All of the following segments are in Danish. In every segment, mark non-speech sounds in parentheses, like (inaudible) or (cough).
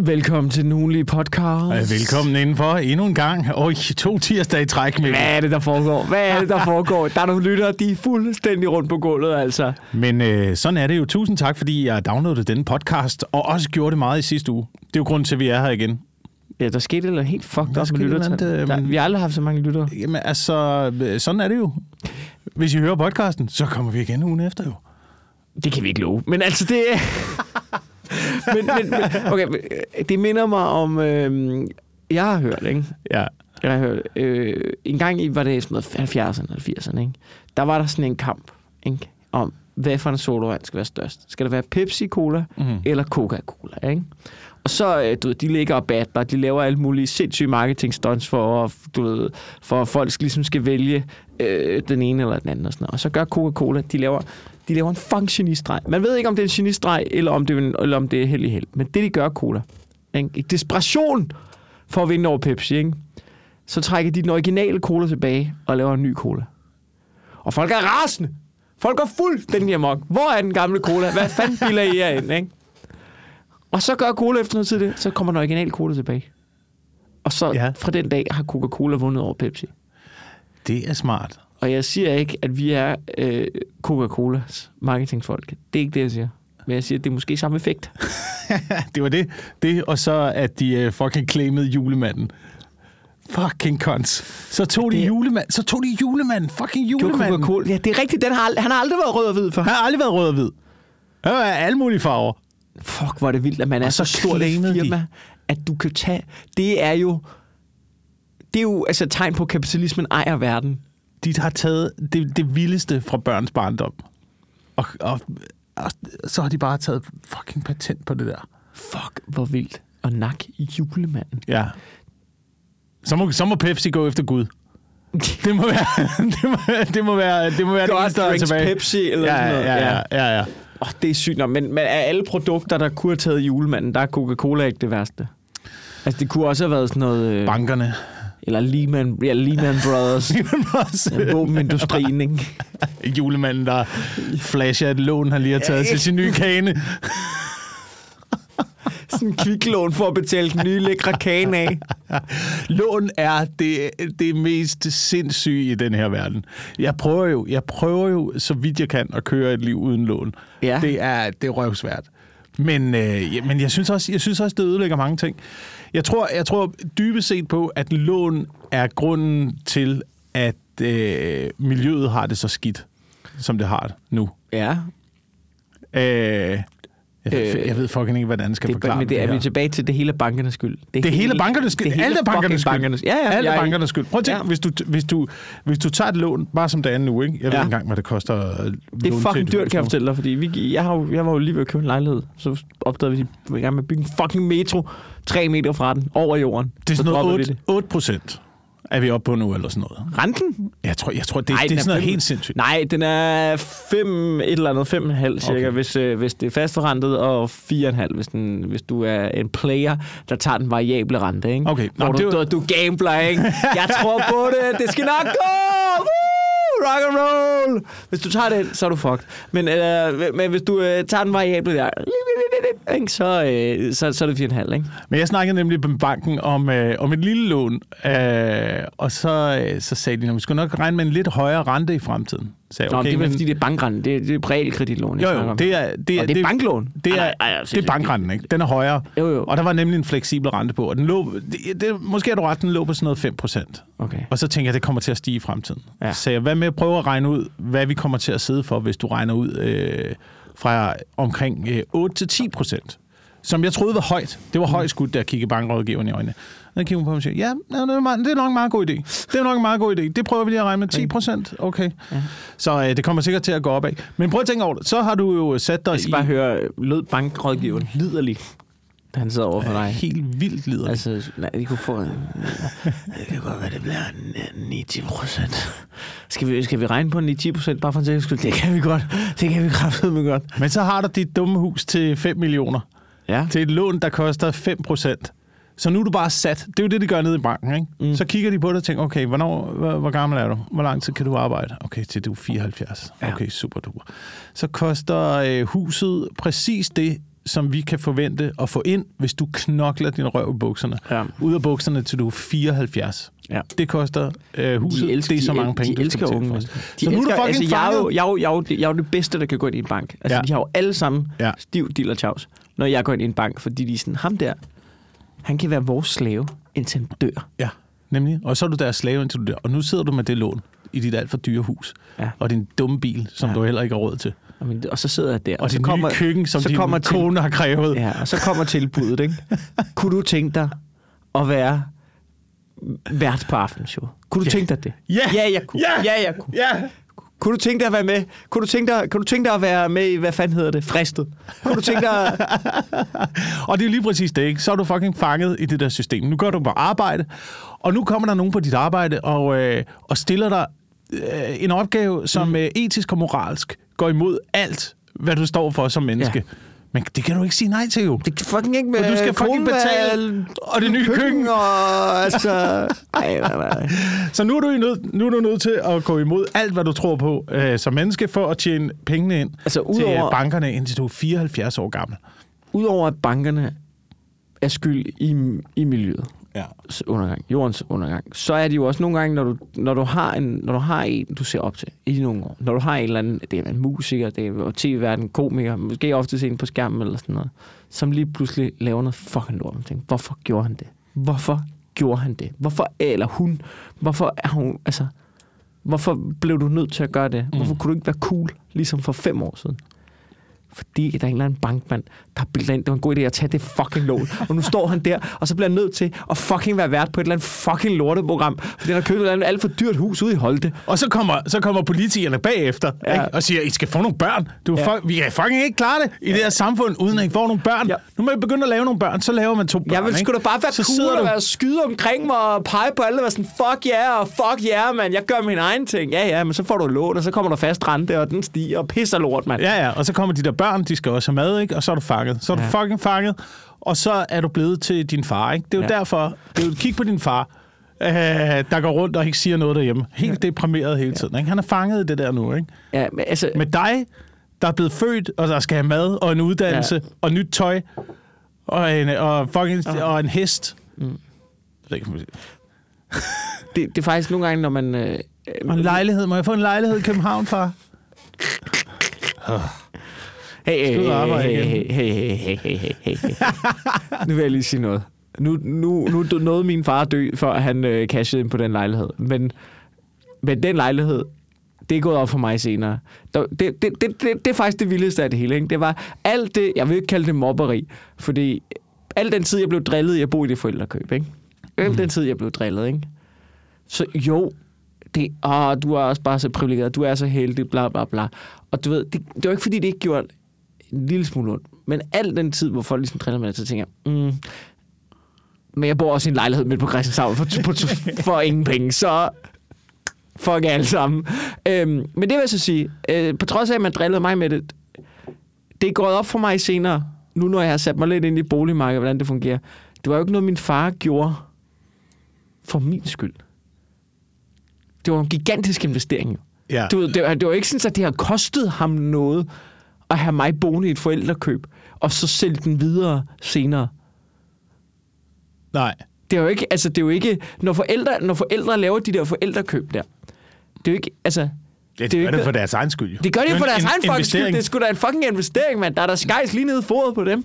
Velkommen til den ugenlige podcast. Øh, Velkommen indenfor endnu en gang. Og to tirsdage i træk med. Hvad er det, der foregår? Hvad er det, der foregår? Der er nogle lyttere, de er fuldstændig rundt på gulvet, altså. Men øh, sådan er det jo. Tusind tak, fordi jeg downloadede denne podcast, og også gjorde det meget i sidste uge. Det er jo grunden til, at vi er her igen. Ja, der skete noget helt fucked Der up med lyttertal. men- vi har aldrig haft så mange lyttere. Jamen altså, øh, sådan er det jo. Hvis I hører podcasten, så kommer vi igen ugen efter jo. Det kan vi ikke love. Men altså, det. (laughs) men, men, men, okay, øh, det minder mig om... Øh, jeg har hørt, ikke? Ja. Jeg har hørt, øh, en gang i, var det sådan noget 70'erne eller 80'erne, ikke? Der var der sådan en kamp, ikke? Om, hvad for en sodavand skal være størst. Skal det være Pepsi-Cola Mhm. eller Coca-Cola, ikke? Og så, øh, du ved, de ligger og battler, de laver alle mulige sindssyge marketing stunts for, at, du ved, for at folk ligesom skal vælge øh, den ene eller den anden og sådan noget. Og så gør Coca-Cola, de laver, de laver en fucking genistreg. Man ved ikke, om det er en genistreg, eller om det er, en, eller om det er held i held. Men det, de gør Cola, ikke? desperation for at vinde over Pepsi, ikke? så trækker de den originale cola tilbage og laver en ny cola. Og folk er rasende. Folk er fuldstændig amok. Hvor er den gamle cola? Hvad fanden bilder I jer ind, ikke? Og så gør cola efter noget tid det, så kommer den originale cola tilbage. Og så ja. fra den dag har Coca-Cola vundet over Pepsi. Det er smart. Og jeg siger ikke, at vi er øh, Coca-Colas marketingfolk. Det er ikke det, jeg siger. Men jeg siger, at det er måske samme effekt. (laughs) det var det. Det, og så at de uh, fucking claimede julemanden. Fucking cons. Så tog de Det- julemanden. Så tog de julemanden. Fucking julemanden. Coca-Cola. Ja, det er rigtigt. Den har, han har aldrig været rød og hvid før. Han har aldrig været rød og hvid. Han har alle mulige farver. Fuck, hvor er det vildt, at man er Og så, så så stort et claimede de. firma, at du kan tage... Det er jo... Det er jo altså et tegn på, at kapitalismen ejer verden. De har taget det, det vildeste fra børns barndom. Og, og, og så har de bare taget fucking patent på det der. Fuck, hvor vildt. Og nak julemanden. Ja. Så må, så må Pepsi gå efter Gud. (laughs) Det må være (laughs) det, må, det, må være, det, må være det God eneste, der er drinks tilbage. Pepsi eller ja, sådan noget. Ja, ja, ja, ja. Oh, det er sygt nok. Men, men af alle produkter, der kunne have taget julemanden, der er Coca-Cola ikke det værste. Altså, det kunne også have været sådan noget... Øh, Bankerne. Eller Lehman, ja, (laughs) Lehman Brothers. ja, Våbenindustrien, ikke? (laughs) Julemanden, der flasher et lån, han lige har taget til sin nye kane. (laughs) Sådan en kviklån for at betale den nye lækre kane af. Lån er det, det mest sindssyge i den her verden. Jeg prøver jo, jeg prøver jo så vidt jeg kan at køre et liv uden lån. Ja. Det er, det er røvsvært. Men, øh, ja, men jeg, synes også, jeg synes også, det ødelægger mange ting. Jeg tror, jeg tror dybest set på, at lån er grunden til, at øh, miljøet har det så skidt, som det har det nu. Ja, Øh, jeg, Øh, jeg ved fucking ikke, hvordan jeg skal det, forklare men det er vi tilbage til, det hele er bankernes skyld. Det er hele bankernes skyld. Det hele er bankernes skyld. bankernes- Ja, ja. Er jeg- bankernes skyld. Prøv at tænke, Ja. hvis, du, hvis, du, hvis du tager et lån, bare som det er nu, ikke? Jeg ved Ja. ikke engang, hvad det koster. Det er fucking dyrt, kan jeg fortælle dig, fordi vi, jeg, har jeg var jo lige ved at købe en lejlighed, så opdagede vi, at vi var i gang med at bygge en fucking metro, tre meter fra den, over jorden. Det er Så sådan noget 8, 8 procent, er vi oppe på nu, eller sådan noget. Renten? Jeg tror, jeg tror det, Nej, det er sådan noget fem- helt sindssygt. Nej, den er 5, et eller andet, 5,5 cirka, Okay. hvis, øh, hvis det er fastforrentet, og 4,5, hvis, den, hvis du er en player, der tager den variable rente, ikke? Okay. Hvor Nå, du, det var- du, du gambler, ikke? Jeg tror på det, det skal nok gå! Rock and roll! Hvis du tager den, så er du fucked. Men, øh, men hvis du øh, tager den variable der, ikke, så, øh, så, så er det 4,5, ikke? Men jeg snakkede nemlig med banken om, øh, om et lille lån, øh, og så, øh, så sagde de, at vi skulle nok regne med en lidt højere rente i fremtiden. Jeg, Nå, okay, det er men, fordi det er bankrente. Det er, det er realkreditlån, jo, jo, det er, det er, Og det er banklån? Det Ej, er, nej, ej, altså, det er bankrenten, ikke? Den er højere. Jo, jo. Og der var nemlig en fleksibel rente på, og den lå, det, det, måske er du ret, den lå på sådan noget 5 procent. Okay. Og så tænker jeg, at det kommer til at stige i fremtiden. Ja. Så jeg, hvad med at prøve at regne ud, hvad vi kommer til at sidde for, hvis du regner ud øh, fra omkring øh, 8-10 procent. Som jeg troede var højt. Det var højt skudt, jeg kiggede bankrådgiveren i øjnene. Og kigger på mig og siger, ja, det er, meget, det er nok en meget god idé. Det er nok en meget god idé. Det prøver vi lige at regne med 10 procent. Okay. Ja. Så øh, det kommer sikkert til at gå opad. Men prøv at tænke over det. Så har du jo sat dig Jeg skal i bare høre, lød bankrådgiveren liderlig, da han sad over for dig? helt vildt lider. Altså, nej, de kunne få. Det kan godt være, det bliver en 90 procent. Skal vi, skal vi regne på en 90 procent, bare for en sikkerheds skyld? Det kan vi godt. Det kan vi kraftedeme godt. Men så har du dit dumme hus til 5 millioner. Ja. til et lån, der koster 5%. Så nu er du bare sat. Det er jo det, de gør nede i banken, ikke? Mm. Så kigger de på det og tænker, okay, hvornår, hvor, hvor gammel er du? Hvor lang tid kan du arbejde? Okay, til du er 74. Ja. Okay, super duper. Så koster øh, huset præcis det, som vi kan forvente at få ind, hvis du knokler din røv i bukserne. Ja. Ud af bukserne til du er 74. Ja. Det koster øh, huset. det er så mange penge, de elsker skal unge. De Så nu er du elsker, fucking altså, jeg, er jo, jeg, er jo, jeg, er jo, jeg er jo det bedste, der kan gå ind i en bank. Altså, Ja. de har jo alle sammen ja. stiv deal og tjavs, når jeg går ind i en bank, fordi de er sådan, ham der, han kan være vores slave, indtil han dør. Ja, nemlig. Og så er du der slave indtil du dør. Og nu sidder du med det lån i dit alt for dyre hus. Ja. Og din dumme bil, som ja. Du heller ikke har råd til. Og, min, og så sidder jeg der. Og så din nye køkken, som så din kommer til- kone har krævet. Ja, og så kommer tilbuddet, ikke? (laughs) Kunne du tænke dig at være vært på aftenshow? Kunne du Ja. tænke dig det? Ja. Ja, jeg kunne. Ja. Ja, jeg kunne. ja. Kunne du tænke dig at være med? Kunne du tænke dig, kunne du tænke dig at være med i, hvad fanden hedder det? Fristet? Kunne du tænke dig... (laughs) Og det er jo lige præcis det, ikke? Så er du fucking fanget i det der system. Nu gør du på arbejde, og nu kommer der nogen på dit arbejde og, øh, og stiller dig øh, en opgave, som mm. øh, etisk og moralsk går imod alt, hvad du står for som menneske. Ja. Men det kan du ikke sige nej til, jo. Det kan fucking ikke med Og du skal fucking betale, og det nye køkken. og altså... (laughs) Ej, nej, nej. Så nu er, du nød, nu er du nødt til at gå imod alt, hvad du tror på øh, som menneske, for at tjene pengene ind Altså, til udover- øh, bankerne, indtil du er 74 år gammel. Udover at bankerne er skyld i, i miljøet, Ja. undergang, jordens undergang, så er det jo også nogle gange, når du, når du, har, en, når du har en, du ser op til i nogle år, når du har en eller anden, det er en musiker, det er tv-verden, komiker, måske ofte en på skærmen eller sådan noget, som lige pludselig laver noget fucking lort. Man tænker, hvorfor gjorde han det? Hvorfor gjorde han det? Hvorfor, eller hun, hvorfor er hun, altså, hvorfor blev du nødt til at gøre det? Hvorfor kunne du ikke være cool, ligesom for fem år siden? Fordi der er en eller anden bankmand, der har ind, det var en god idé at tage det fucking lån. Og nu står han der, og så bliver han nødt til at fucking være vært på et eller andet fucking lorteprogram, fordi han har købt et eller andet alt for dyrt hus ude i Holte. Og så kommer, så kommer politikerne bagefter ja. Ja. ikke? og siger, I skal få nogle børn. Du ja. Ja. fuck, vi kan fucking ikke klare det i det her samfund, uden at I får nogle børn. Ja. Ja. Nu må I begynde at lave nogle børn, så laver man to børn. Jeg vil sgu da bare være så cool og du, være skyde omkring mig og pege på alle og være sådan, fuck ja, yeah, og fuck ja, yeah, mand, jeg gør min egen ting. Ja, ja, men så får du lån, og så kommer der fast rente, og den stiger og pisser lort, mand. Ja, ja, og så kommer de der børn, de skal også have mad, ikke? og så er du fanget. Så er du Ja. fucking fanget, og så er du blevet til din far. Ikke? Det er jo ja. Derfor, det er jo, kig på din far, øh, der går rundt og ikke siger noget derhjemme. Helt ja. deprimeret hele tiden. Ikke? Han er fanget i det der nu. Ikke? Ja, men altså, Med dig, der er blevet født, og der skal have mad, og en uddannelse, ja. Og nyt tøj, og en, og fucking, og en hest. Mm. Om- (laughs) det, det er faktisk nogle gange, når man... Øh, Og en lejlighed. Må jeg få en lejlighed i København, far? (laughs) Hey, hey, hey, hey, hey, hey, hey. (laughs) Nu vil jeg lige sige noget. Nu, nu, nu nåede min far at dø, før han øh, cashede ind på den lejlighed. Men, men den lejlighed, det er gået op for mig senere. Det, det, det, det, det er faktisk det vildeste af det hele. Ikke? Det var alt det, jeg vil ikke kalde det mobberi, fordi al den tid, jeg blev drillet i at bo i det forældrekøb, ikke? Al den tid, jeg blev drillet, ikke? Så jo, det, åh, du er også bare så privilegeret, du er så heldig, bla bla bla. Og du ved, det, det var ikke fordi, det ikke gjorde en lille smule ondt. Men al den tid, hvor folk ligesom driller med det, så tænker jeg, mm, men jeg bor også i en lejlighed midt på Christianshavn for, for, for ingen penge, så fuck alle sammen. Øhm, men det vil jeg så sige, øh, på trods af, at man drillede mig med det, det er gået op for mig senere, nu når jeg har sat mig lidt ind i boligmarkedet, hvordan det fungerer. Det var jo ikke noget, min far gjorde for min skyld. Det var en gigantisk investering. Ja. Du det, var, det var ikke sådan, at det har kostet ham noget at have mig boende i et forældrekøb, og så sælge den videre senere. Nej. Det er jo ikke, altså det er jo ikke, når forældre, når forældre laver de der forældrekøb der, det er jo ikke, altså, Det, Det det er jo gør det ikke- for deres egen skyld. Jo. det gør de er for deres en egen fucking skyld. Det er sgu da en fucking investering, mand. Der er der skejs lige nede i fodet på dem.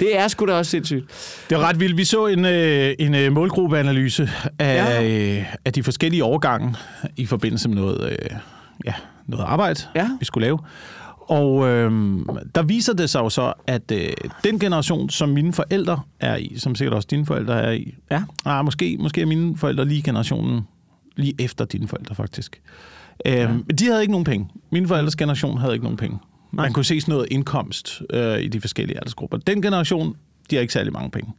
Det er sgu da også sindssygt. Det er ret vildt. Vi så en, øh, en øh, målgruppeanalyse af, Ja. øh, af de forskellige årgange i forbindelse med noget, øh, ja, noget arbejde, Ja. vi skulle lave. Og øh, der viser det sig jo så, at øh, den generation, som mine forældre er i, som sikkert også dine forældre er i, Ja. ah, måske, måske er mine forældre lige generationen, lige efter dine forældre faktisk. Øh, ja. De havde ikke nogen penge. Mine forældres generation havde ikke nogen penge. Man kunne se sådan noget indkomst øh, i de forskellige aldersgrupper. Den generation, de har ikke særlig mange penge.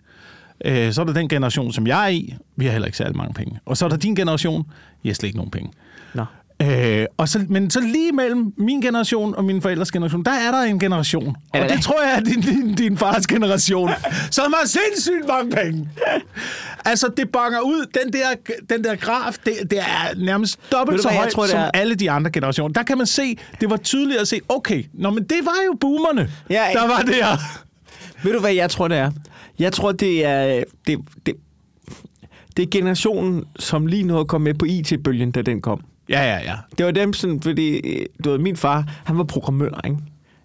Øh, så er der den generation, som jeg er i. Vi har heller ikke særlig mange penge. Og så er der din generation. I har slet ikke nogen penge. Nå. Øh, og så, men så lige mellem min generation og min forældres generation, der er der en generation. Er Og det? det tror jeg er din, din, din fars generation, (laughs) som har sindssygt mange penge. Altså, det bonger ud. Den der, den der graf, det, det er nærmest dobbelt så jeg højt tror, som er- alle de andre generationer. Der kan man se, det var tydeligt at se, okay, nå, men det var jo boomerne, Ja, der var der. Ved du, hvad jeg tror, det er? Jeg tror, det er... Det, det, det er generationen, som lige nu kom med på IT-bølgen, da den kom. Ja, ja, ja. Det var dem sådan, fordi du ved, min far, han var programmør, ikke?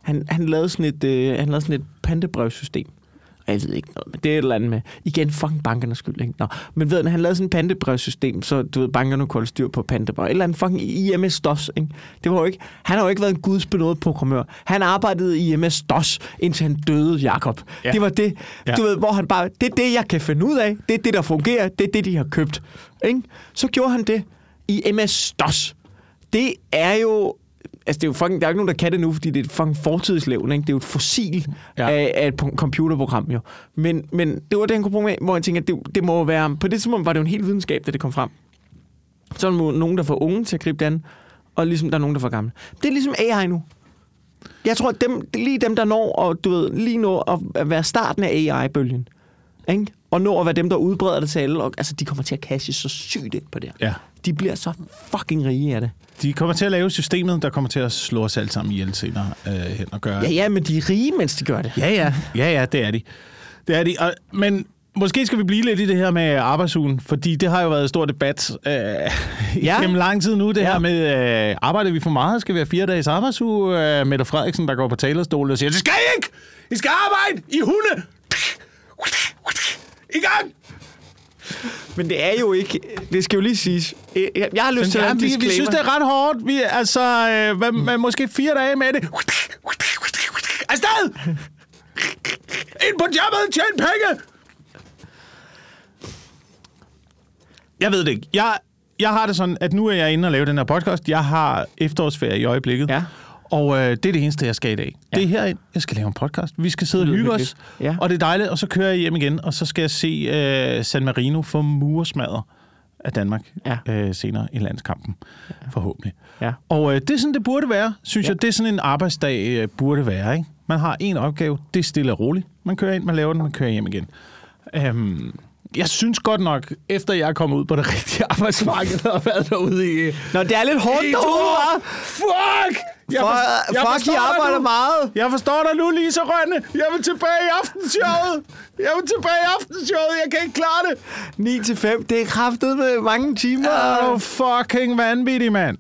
Han, han lavede sådan et, øh, han lavede sådan et pantebrevssystem. Og jeg ved ikke noget, men det er et eller andet med, igen, fucking bankernes skyld, ikke? Nå, men ved du, han lavede sådan et pantebrevssystem, så du ved, bankerne kunne holde styr på pantebrev. Et eller andet fucking IMS-DOS, ikke? Det var jo ikke, han har jo ikke været en gudsbenået programmør. Han arbejdede i IMS-DOS, indtil han døde, Jakob. Ja. Det var det, ja. du ved, hvor han bare, det er det, jeg kan finde ud af. Det er det, der fungerer. Det er det, de har købt. Ikke? Så gjorde han det i MS-DOS. Det er jo Altså, det er jo fucking, der er jo ikke nogen, der kan det nu, fordi det er et fucking fortidslevende, ikke? Det er jo et fossil Ja. af, af et pu- computerprogram, jo. Men, men det var bruge med, hvor jeg tænker, det, det må være... På det tidspunkt var det jo en helt videnskab, da det kom frem. Så er der nogen, der får unge til at gribe det an, og ligesom der er nogen, der får gamle. Det er ligesom AI nu. Jeg tror, at dem, lige dem, der når, og du ved, lige når at være starten af AI-bølgen. Ikke? Og når at være dem, der udbreder det til alle. Og, altså, de kommer til at cashe så sygt ind på det. Ja. De bliver så fucking rige af det. De kommer til at lave systemet, der kommer til at slå os alle sammen ihjel senere øh, hen og gøre... Ja, ja, men de er rige, mens de gør det. Ja, ja, ja, ja, det er de. Det er de. Og, men måske skal vi blive lidt i det her med arbejdsugen, fordi det har jo været en stor debat øh, (laughs) ja. gennem lang tid nu, det ja. Her med, øh, arbejder vi for meget? Skal vi have fire dages arbejdsuge? Øh, Mette Frederiksen, der går på talerstolen og siger, det skal I ikke! I skal arbejde i hunde! I gang! Men det er jo ikke... Det skal jo lige siges. Jeg, jeg har lyst Men, til at ja, en vi, vi synes, det er ret hårdt. Vi, altså, øh, hvad, hvad, måske fire dage med det. Afsted! Ind på jobbet, tjen penge! Jeg ved det ikke. Jeg, jeg har det sådan, at nu er jeg inde og lave den her podcast. Jeg har efterårsferie i øjeblikket. Ja. Og øh, det er det eneste, jeg skal i dag. Ja. Det er herind. Jeg skal lave en podcast. Vi skal sidde og hygge os. Ja. Og det er dejligt. Og så kører jeg hjem igen, og så skal jeg se øh, San Marino få muresmadder af Danmark Ja. øh, senere i landskampen. Forhåbentlig. Ja. Og øh, det er sådan, det burde være, synes Ja. jeg. Det er sådan en arbejdsdag øh, burde være. Ikke? Man har en opgave, det er stille og roligt. Man kører ind, man laver den, man kører hjem igen. Øhm, jeg synes godt nok, efter jeg er kommet ud på det (laughs) rigtige arbejdsmarked og været derude i... Nå, det er lidt hårdt derude, hva'? Fuck! Jeg, For, for, jeg arbejder nu. meget. Jeg forstår dig nu, Lisa Rønne. Jeg vil tilbage i aftenshowet. Jeg vil tilbage i aftenshowet. Jeg kan ikke klare det. 9 til 5, det er kraftet med mange timer. Åh, oh, fucking vanvittig, mand.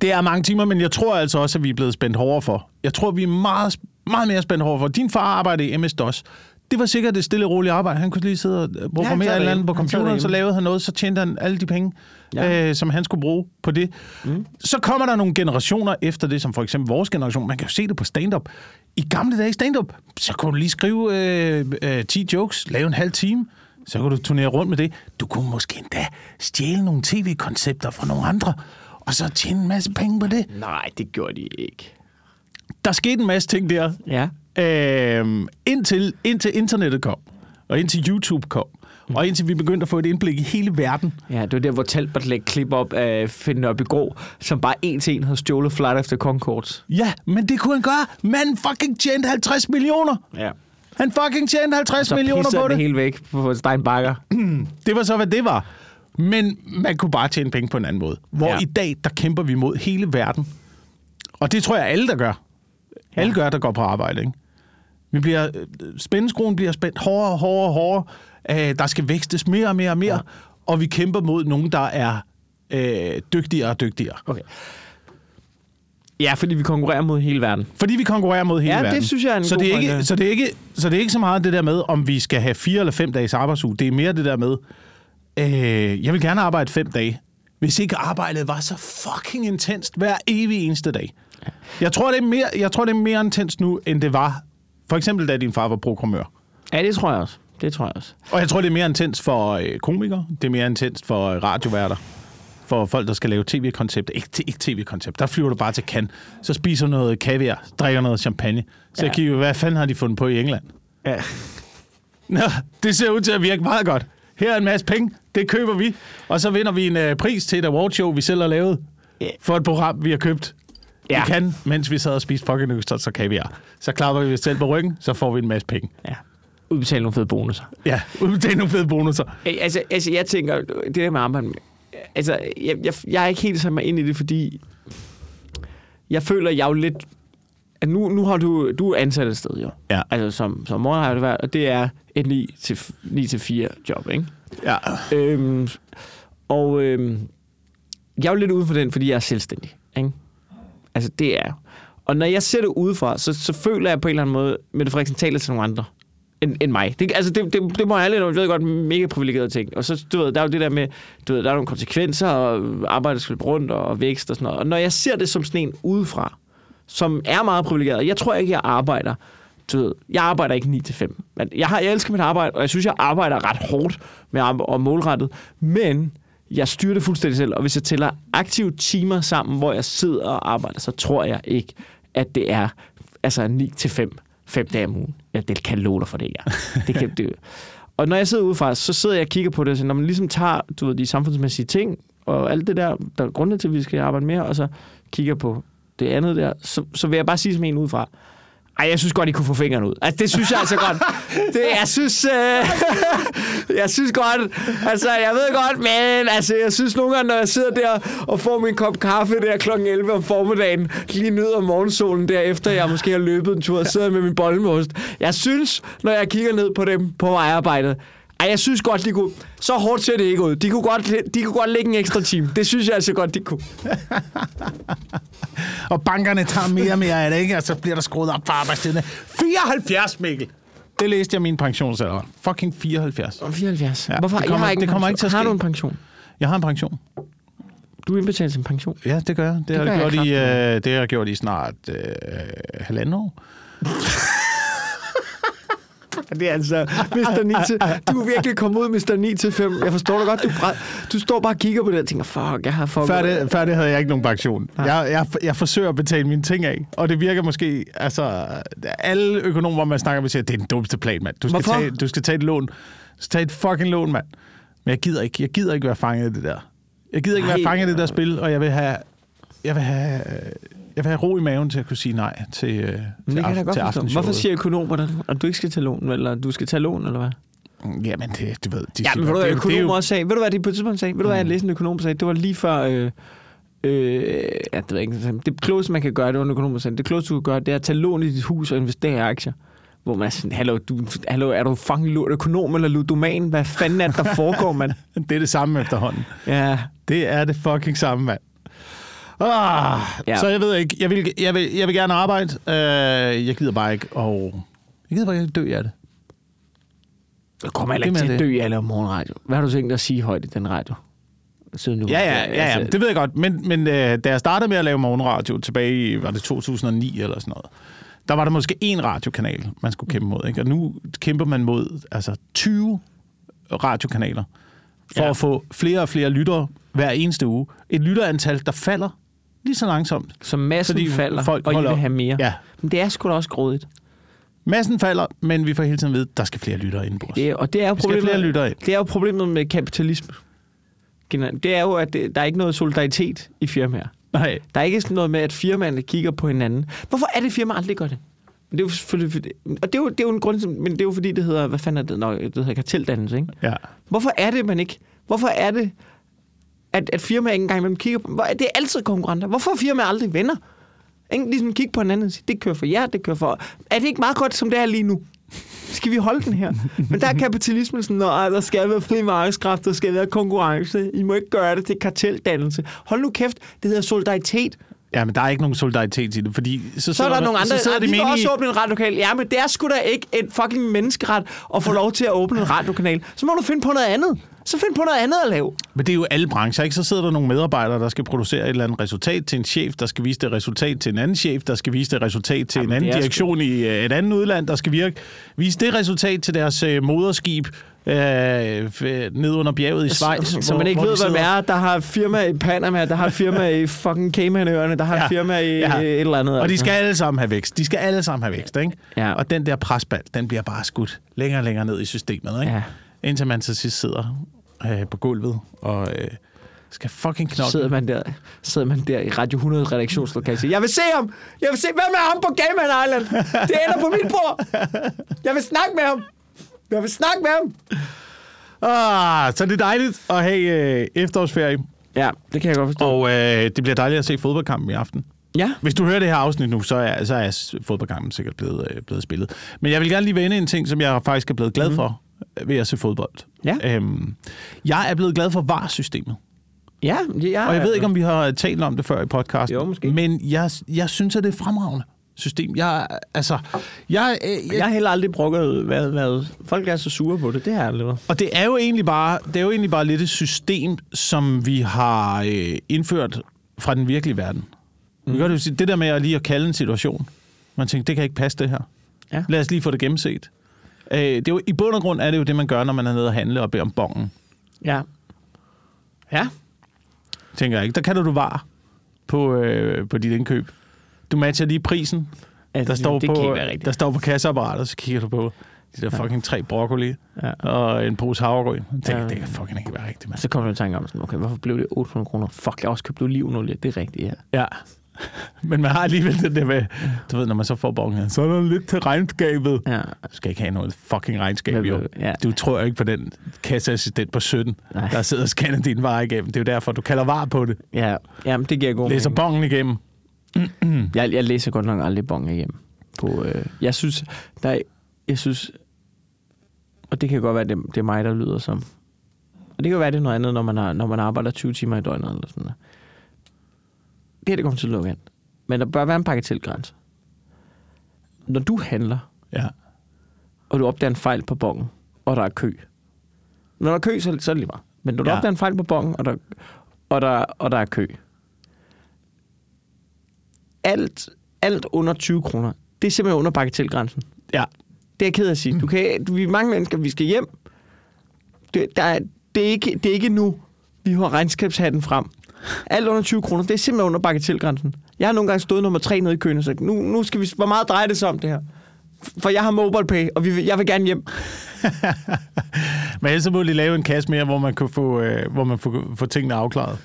Det er mange timer, men jeg tror altså også, at vi er blevet spændt hårdere for. Jeg tror, vi er meget, meget mere spændt hårdere for. Din far arbejdede i MS-DOS. Det var sikkert et stille og roligt arbejde. Han kunne lige sidde og programmere ja, et eller andet det på computeren, så lavede han noget, så tjente han alle de penge, ja. Øh, som han skulle bruge på det. Mm. Så kommer der nogle generationer efter det, som for eksempel vores generation. Man kan jo se det på stand-up. I gamle dage stand-up, så kunne du lige skrive øh, øh, 10 jokes, lave en halv time, så kunne du turnere rundt med det. Du kunne måske endda stjæle nogle tv-koncepter fra nogle andre, og så tjene en masse penge på det. Nej, det gjorde de ikke. Der skete en masse ting der, Ja. øh, indtil, indtil internettet kom, og indtil YouTube kom, og indtil vi begyndte at få et indblik i hele verden. Ja, det var der, hvor Talbot lægge klip op af Finn Nørbegaard, som bare en til en havde stjålet Flight the Concords. Ja, men det kunne han gøre. Manden fucking tjente 50 millioner. Ja. Han fucking tjente 50 Så millioner på det. hele væk på Steinbacher. (clears throat) Det var så, hvad det var. Men man kunne bare tjene penge på en anden måde. Hvor ja. Ja. i dag, der kæmper vi mod hele verden. Og det tror jeg, alle der gør. Alle gør, der går på arbejde, ikke? Vi bliver, øh, spændeskruen bliver spændt hårdere og hårdere og hårdere. Øh, der skal vækstes mere og mere og mere. Ja. Og vi kæmper mod nogen, der er øh, dygtigere og dygtigere. Okay. Ja, fordi vi konkurrerer mod hele verden. Fordi vi konkurrerer mod hele Ja, det verden. synes jeg er en så god det er, ikke, så, det er ikke, så det er ikke så meget det der med, om vi skal have fire eller fem dages arbejdsuge. Det er mere det der med, øh, jeg vil gerne arbejde fem dage. Hvis ikke arbejdet var så fucking intenst hver evig eneste dag. Jeg tror, det er mere, jeg tror, det er mere intenst nu, end det var, for eksempel da din far var programmør. Ja, det tror jeg også. Det tror jeg også. Og jeg tror, det er mere intens for øh, komikere. Det er mere intens for øh, radioværter. For folk, der skal lave tv-koncepter. Ikke, ikke tv-koncept. Der flyver du bare til Cannes. Så spiser noget kaviar. Drikker noget champagne. Så ja. Jeg kigger, hvad fanden har de fundet på i England? Ja. (laughs) Nå, det ser ud til at virke meget godt. Her er en masse penge. Det køber vi. Og så vinder vi en øh, pris til et awardshow, vi selv har lavet. Ja. For et program, vi har købt. Ja. Vi kan, mens vi sad og spiste fucking østers og kaviar. Så klapper vi os selv på ryggen, så får vi en masse penge. ja. Udbetale nogle fede bonusser. Ja, udbetale nogle fede bonusser. Altså, altså, jeg tænker, det der med arbejde, altså, jeg, jeg, jeg er ikke helt sat mig ind i det, fordi jeg føler, jeg er jo lidt, at nu, nu har du, du er ansat et sted, jo. Ja. Altså som, som morgen har det været, og det er et 9 til, 9 til 4 job, ikke? Ja. Øhm, og øhm, jeg er jo lidt uden for den, fordi jeg er selvstændig. Ikke? Altså, det er. Og når jeg ser det udefra, så, så føler jeg på en eller anden måde, Mette Frederiksen taler til nogle andre end, end mig. Det, altså, det, det, det må jeg aldrig, jeg ved godt, mega privilegeret ting. Og så, du ved, der er jo det der med, du ved, der er nogle konsekvenser, og arbejdet skal rundt, og vækst og sådan noget. Og når jeg ser det som sådan en udefra, som er meget privilegeret, jeg tror ikke, jeg arbejder, du ved, jeg arbejder ikke 9 til 5. Men jeg, har, jeg elsker mit arbejde, og jeg synes, jeg arbejder ret hårdt med og målrettet. Men jeg styrer det fuldstændig selv, og hvis jeg tæller aktive timer sammen, hvor jeg sidder og arbejder, så tror jeg ikke, at det er altså 9 til 5, 5 dage om ugen. Ja, det kan jeg love dig for det, ja. Det kan, det, og når jeg sidder udefra, så sidder jeg og kigger på det, så når man ligesom tager du ved, de samfundsmæssige ting, og alt det der, der er grunde til, at vi skal arbejde mere, og så kigger på det andet der, så, så vil jeg bare sige som en udefra, ej, jeg synes godt, I kunne få fingrene ud. Altså, det synes jeg altså godt. (laughs) Det, jeg synes, øh, (laughs) jeg synes godt, altså, jeg ved godt, men altså, jeg synes nogle gange, når jeg sidder der og får min kop kaffe der kl. 11 om formiddagen, lige nyder morgensolen der, efter jeg måske har løbet en tur og sidder med min bolle med ost. Jeg synes, når jeg kigger ned på dem på vejarbejdet, ej, jeg synes godt, de kunne... Så hårdt ser det ikke ud. De kunne godt, de kunne godt lægge en ekstra time. Det synes jeg altså godt, de kunne. Og bankerne tager mere og mere af det, ikke? Og så bliver der skruet op for arbejdstiderne. 74, Mikkel! Det læste jeg min pensionsalder. Fucking 74. Og 74. Ja, Hvorfor? det kommer- jeg har ikke det kommer pension. ikke til at Har ske. du en pension? Jeg har en pension. Du indbetaler til en pension. Ja, det gør jeg. Det, det har gør jeg jeg gjort i, kraftigt. øh, det har jeg gjort i snart øh, halvandet år. (laughs) (laughs) Det er altså Mr. 9 til... Du er virkelig kommet ud, Mr. 9 til 5. Jeg forstår dig godt. Du, bræ... du står bare og kigger på det og tænker, fuck, jeg har fuck. Før det, før det havde jeg ikke nogen pension. Jeg, jeg, jeg forsøger at betale mine ting af, og det virker måske... Altså, alle økonomer, man snakker med, siger, det er den dummeste plan, mand. Du skal, Hvorfor? tage, du skal tage et lån. Du skal tage et fucking lån, mand. Men jeg gider ikke. Jeg gider ikke være fanget i det der. Jeg gider ikke Nej, være fanget i det der spil, og jeg vil have... Jeg vil have, jeg vil have ro i maven til at kunne sige nej til, øh, til, godt til aftenshowet. Hvorfor siger økonomerne, at du ikke skal tage lån, eller du skal tage lån, eller hvad? Jamen, det, du ved... De Ja, siger, men ved du, hvad er jo- økonomer også sagde? Ved du, hvad de på et tidspunkt sagde? Ved du, hvad jeg læste en økonom sagde? Det var lige før... Øh, øh, ja, det, ved ikke, det klogeste, man kan gøre, det var en økonom, sagde, det klogeste, du kan gøre, det er at tage lån i dit hus og investere i aktier. Hvor man er sådan, hallo, du, hallo er du fucking økonom eller ludoman? Hvad fanden er det, der foregår, mand? (laughs) Det er det samme efterhånden. Ja, Det er det fucking samme, mand. Ah, Ja. Så jeg ved ikke, jeg vil, jeg vil, jeg vil gerne arbejde. Uh, jeg gider bare ikke, og jeg gider bare ikke dø af det. jeg kommer heller ikke til at dø af lave morgenradio. Hvad har du tænkt dig at sige højt i den radio? Siden du Ja, ja, ja, ja det ved jeg godt. Men, men uh, da jeg startede med at lave morgenradio tilbage i, var det 2009 eller sådan noget, der var der måske én radiokanal, man skulle kæmpe mod. Ikke? Og nu kæmper man mod altså 20 radiokanaler for ja. at få flere og flere lyttere hver eneste uge. Et lytterantal, der falder lige så langsomt. Så massen Fordi falder, folk og I vil op. have mere. Ja, Men det er sgu da også grådigt. Massen falder, men vi får hele tiden vide, at der skal flere lyttere ind på os. Det er, og det er jo problemet, flere lyttere ind. det er jo problemet med kapitalisme. Generelt. Det er jo, at det, der er ikke noget solidaritet i firmaer. Nej. Der er ikke sådan noget med, at firmaerne kigger på hinanden. Hvorfor er det, firmaer aldrig gør det? Det er jo selvfølgelig, og det er jo, det er jo en grund, men det er jo fordi, det hedder, hvad fanden er det, Nå, det hedder karteldannelse, ikke? Ja. Hvorfor er det, man ikke, hvorfor er det, at, at firmaer ikke engang imellem kigger på, hvor, det er altid konkurrenter. Hvorfor er firmaer aldrig venner? Ikke ligesom kigge på hinanden og sige, det kører for jer, det kører for... Er det ikke meget godt, som det er lige nu? Skal vi holde den her? Men der er kapitalismen sådan, at der skal være fri markedskraft, der skal være konkurrence. I må ikke gøre det til karteldannelse. Hold nu kæft, det hedder solidaritet. ja, men der er ikke nogen solidaritet i det, fordi så, Så er der nogle andre, så sidder de de menige, også åbne en radiokanaal. Ja, men det er sgu da ikke en fucking menneskeret at få lov til at åbne en radiokanal. Så må du finde på noget andet. Så find på noget andet at lave. Men det er jo alle brancher, ikke? Så sidder der nogle medarbejdere, der skal producere et eller andet resultat til en chef, der skal vise det resultat til en anden chef, der skal vise det resultat til Jamen, en anden direktion i øh, et andet udland, der skal virke, vise det resultat til deres øh, moderskib øh, f- ned under bjerget i Schweiz. Så, så man ikke ved, hvad det er. Der har firma i Panama, der har firma i fucking Caymanøerne, der har Ja. firma i Ja. et eller andet. Og de altså. skal alle sammen have vækst. De skal alle sammen have vækst, ikke? Ja. Og den der presbald, den bliver bare skudt længere og længere ned i systemet, ikke? Ja. Indtil man til sidst sidder øh, på gulvet og øh, skal fucking Så knokle. sidder man der, sidder man der i Radio 100 redaktionslokale og siger, jeg vil se ham! Jeg vil se, hvem er ham på Cayman Island? Det ender på mit bord! Jeg vil snakke med ham! Jeg vil snakke med ham! Ah, så det er dejligt at have øh, efterårsferie. Ja, det kan jeg godt forstå. Og øh, det bliver dejligt at se fodboldkampen i aften. Ja. Hvis du hører det her afsnit nu, så er, så er fodboldkampen sikkert blevet, øh, blevet spillet. Men jeg vil gerne lige vende en ting, som jeg faktisk er blevet glad Mhm. for. Ved at se fodbold. Ja. Øhm, jeg er blevet glad for VAR-systemet. Ja, ja. Og jeg ved ikke, om vi har talt om det før i podcasten. Jo, måske. Men jeg, jeg synes, at det er fremragende system. Jeg, altså, jeg, øh, jeg, Jeg har heller aldrig brugget, hvad, hvad folk er så sure på det. Det har jeg aldrig. Og det er jo egentlig bare, det er jo egentlig bare lidt et system, som vi har øh, indført fra den virkelige verden. Mm. Sige, det der med at lige at kalde en situation. Man tænker, det kan ikke passe det her. Ja. Lad os lige få det gennemset. Øh, det er jo, I bund og grund er det jo det, man gør, når man er nede og handle og beder om bongen. Ja. Ja. Tænker jeg ikke. Der kan du var på, øh, på dit indkøb. Du matcher lige prisen. Der står, på, der står på kasseapparatet, så kigger du på de der fucking tre broccoli Ja. og en pose havregryn. Jeg tænker, Ja. det kan fucking ikke være rigtigt, mand. Så kommer du i tanke om sådan, okay, hvorfor blev det 800 kroner? Fuck, jeg har også købt olivenolie. Det er rigtigt, ja. Ja. (laughs) Men man har alligevel det der med, du ved, når man så får bongen så er der lidt til regnskabet. Ja. Du skal ikke have noget fucking regnskab, jo. ja. Du tror ikke på den kasseassistent på 17, Nej. der sidder og scanner din varer igennem. Det er jo derfor, du kalder var på det. Ja, jamen, det giver god Læser mening. bongen igennem. (clears throat) Jeg, jeg læser godt nok aldrig bong igennem. På, øh, jeg synes, der er, jeg synes, og det kan godt være, det, det er mig, der lyder som. Og det kan være, det er noget andet, når man, har, når man arbejder 20 timer i døgnet eller sådan noget. Det her, det kommer til at lukke ind. Men der bør være en bagatelgrænse. Når du handler, Ja. og du opdager en fejl på bongen, og der er kø. Når der er kø, så, så er det lige meget. Men når du Ja. opdager en fejl på bongen, og der, og der, og der er kø. Alt, alt under 20 kroner, det er simpelthen under bagatelgrænsen. Ja. Det er jeg ked af at sige. Du kan, vi er mange mennesker, vi skal hjem. Det, der er, det, er ikke, det er ikke nu, vi har regnskabshatten frem. Alt under 20 kroner, det er simpelthen under bagatelgrænsen. Jeg har nogle gange stået nummer tre nede i køen og sagt, nu, nu skal vi, hvor meget drejer det sig om det her? For jeg har mobile pay, og vi, vil- jeg vil gerne hjem. (laughs) Men ellers så må de lave en kasse mere, hvor man kan få, øh, hvor man får, får tingene afklaret.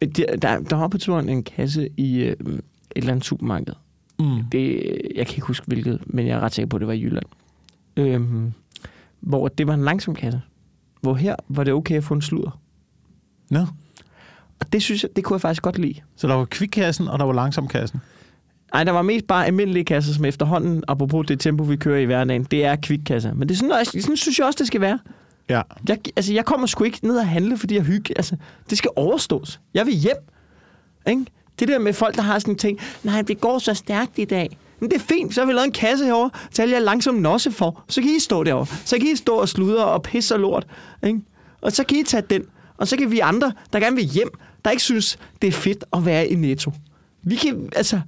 Der, der, der var på tidspunkt en kasse i øh, et eller andet supermarked. Mm. Det, jeg kan ikke huske hvilket, men jeg er ret sikker på, at det var i Jylland. Øhm, hvor det var en langsom kasse. Hvor her var det okay at få en sludder. Nå. Og det synes jeg, det kunne jeg faktisk godt lide. Så der var kvikkassen, og der var langsomkassen. Ej, der var mest bare almindelige kasser, som efterhånden, apropos det tempo, vi kører i hverdagen, det er kvikkasser. Men det er sådan, sådan synes jeg også, det skal være. Ja. Jeg, altså, jeg kommer sgu ikke ned og handle, fordi jeg hygge. Altså, det skal overstås. Jeg vil hjem. Ikke? Det der med folk, der har sådan en ting, nej, det går så stærkt i dag. Men det er fint, så har vi lavet en kasse herovre, til alle jer langsomt nosse for. Så kan I stå derovre. Så kan I stå og sludre og pisse og lort. Ikke? Og så kan I tage den. Og så kan vi andre, der gerne vil hjem, der ikke synes, det er fedt at være i Netto. Vi kan, altså...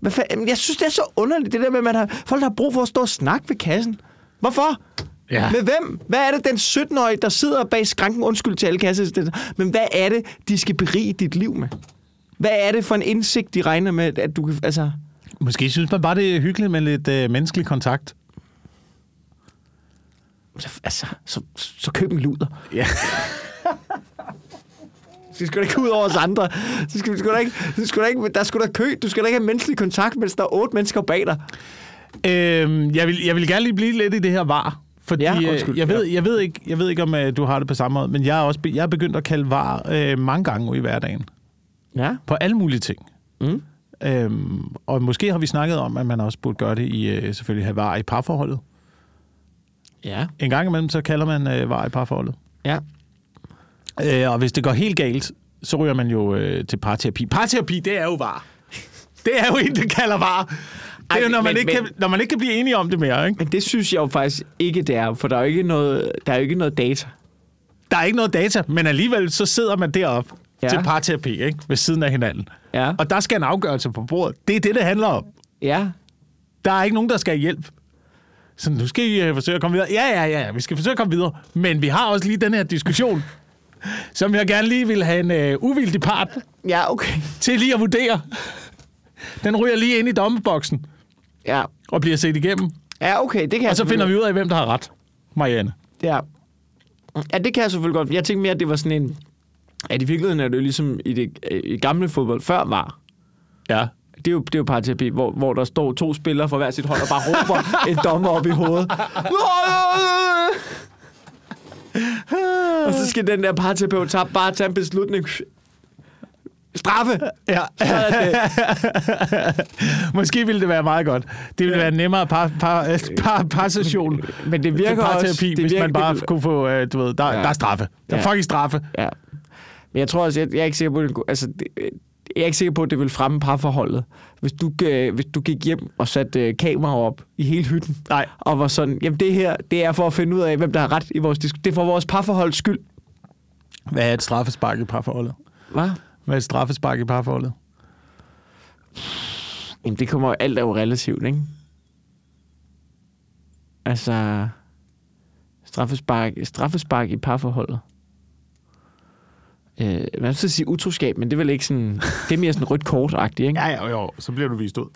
Hvad fa- jeg synes, det er så underligt, det der med, at man har, folk har brug for at stå og snakke ved kassen. Hvorfor? Ja. Med hvem? Hvad er det, den 17-årige, der sidder bag skranken, undskyld til alle kasseassistenter, men hvad er det, de skal berige dit liv med? Hvad er det for en indsigt, de regner med, at du kan... Altså, Måske synes man bare, det er hyggeligt med lidt øh, menneskelig kontakt. så, altså så, så køb en luder. Ja. (laughs) Det skal da ikke ud over os andre. Så skal, skal der, ikke, så skal der, ikke, der skal der kø. Du skal da ikke have menneskelig kontakt, mens der er otte mennesker bag dig. Øhm, jeg, vil, jeg vil gerne lige blive lidt i det her var. Fordi Ja, ja, undskyld. jeg, ved, jeg, ved ikke, jeg ved ikke, om uh, du har det på samme måde, men jeg er også jeg er begyndt at kalde var uh, mange gange i hverdagen. Ja. På alle mulige ting. Mm. Øhm, og måske har vi snakket om, at man også burde gøre det i, uh, selvfølgelig have var i parforholdet. Ja. En gang imellem, så kalder man uh, var i parforholdet. Ja. Øh, og hvis det går helt galt, så ryger man jo øh, til parterapi. Parterapi, det er jo var. Det er jo en, der kalder var. Det er jo, når man, men- ikke men- kan, når man ikke kan blive enige om det mere, ikke? Men det synes jeg jo faktisk ikke, det er, for der er jo ikke noget, der er jo ikke noget data. Der er ikke noget data, men alligevel så sidder man deroppe ja. Til parterapi, ikke? Ved siden af hinanden. Ja. Og der skal en afgørelse på bordet. Det er det, det handler om. Ja. Der er ikke nogen, der skal hjælp. Så nu skal I øh, forsøge at komme videre. Ja, ja, ja, ja, vi skal forsøge at komme videre. Men vi har også lige den her diskussion, som jeg gerne lige vil have en øh, uvildig part Ja, okay. til lige at vurdere. Den ryger lige ind i dommeboksen Ja. og bliver set igennem. Ja, okay, det kan jeg Og så finder vi ud af, hvem der har ret. Marianne. Ja. Ja, det kan jeg selvfølgelig godt. Jeg tænkte mere, at det var sådan en... At i virkeligheden er det jo ligesom i det i gamle fodbold før var. Ja. Det er jo, det er jo parterapi, hvor, hvor der står to spillere fra hver sit hold og bare råber (laughs) en dommer op i hovedet. Og så skal den der parterapeut tage, bare tage en beslutning. straffe. Ja. Det, Måske ville det være meget godt. Det ville være nemmere par, par, par, par session. men det virker også... parterapi, det hvis virker, man bare det, kunne få, øh, du ved, der, Ja. der er straffe. Der er Ja. fucking straffe. Ja. Men jeg tror også, jeg, jeg er ikke sikker på, at det, altså, det, jeg er ikke sikker på, at det vil fremme parforholdet. Hvis du, øh, hvis du gik hjem og satte øh, kameraer op i hele hytten, Nej. og var sådan, jamen det her, det er for at finde ud af, hvem der har ret i vores diskussion. Det er for vores parforholds skyld. Hvad er et straffespark i parforholdet? Hvad? Hvad er et straffespark i parforholdet? Jamen det kommer alt er jo relativt, ikke? Altså, straffespark, straffespark i parforholdet. Øh, man skal sige utroskab, men det er vel ikke sådan... Det er mere sådan rødt kort-agtigt, ikke? Ja, jo, jo. Så bliver du vist ud.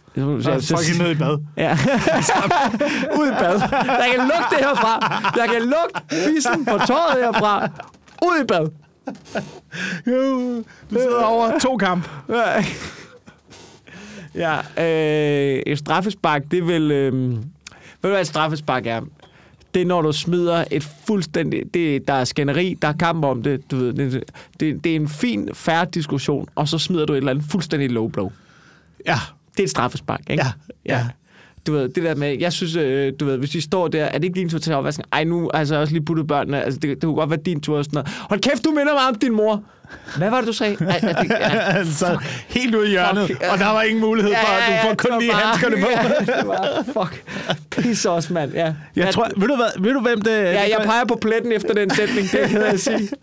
Så er sige. fucking ned i bad. Ja. (laughs) Ud i bad. Jeg kan lugte det herfra. Jeg kan lugte fissen på tøjet herfra. Ud i bad. Du sidder over to kamp. (laughs) Ja, øh, et straffespark, det er vel... Øh, ved du, hvad et straffespark er? Det er, når du smider et fuldstændig... Det, der er skænderi, der er kamp om det. Du ved, det, det, det er en fin, færre diskussion, og så smider du et eller andet fuldstændig low blow. Ja, Det er et straffespark, ikke? Ja, ja. Du ved, det der med, jeg synes, øh, du ved, hvis vi står der, er det ikke din tur til at opvasken? Ej, nu har jeg også lige puttet børnene, altså det, det kunne godt være din tur og sådan noget. Hold kæft, du minder mig om din mor. Hvad var det, du sagde? Er det, ja, (laughs) så helt ude i hjørnet, Fuck. og der var ingen mulighed for, at du får kun lige bare- handskerne på. Ja, (laughs) det var, fuck. Pisse også, mand. Ja. Jeg tror, ved du, hvad, ved du hvem det... Ja, jeg peger på pletten efter den sætning, det kan jeg sige. (laughs)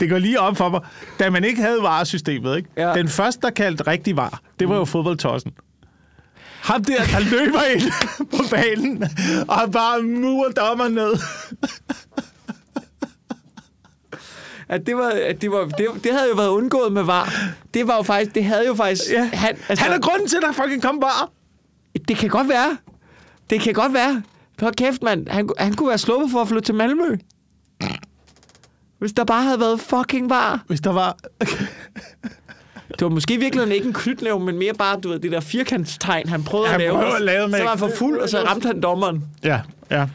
Det går lige op for mig. Da man ikke havde varesystemet, ikke? Ja. Den første, der kaldte rigtig var, det var jo fodboldtossen. Ham der, der løber ind på banen, og bare murer dommer ned. At det, var, at det, var, det, det, havde jo været undgået med var. Det var jo faktisk, det havde jo faktisk... Ja. Han, altså, Han er grunden til, at der fucking kom bare. Det kan godt være. Det kan godt være. Hold kæft, mand. Han, han kunne være sluppet for at flytte til Malmø. Hvis der bare havde været fucking var. Hvis der var... Det var måske virkelig ikke en knytnæv, men mere bare, du ved, det der firkantstegn, han prøvede Han at lave. prøvede at lave med- så var han for fuld, og så ramte han dommeren. Ja, ja.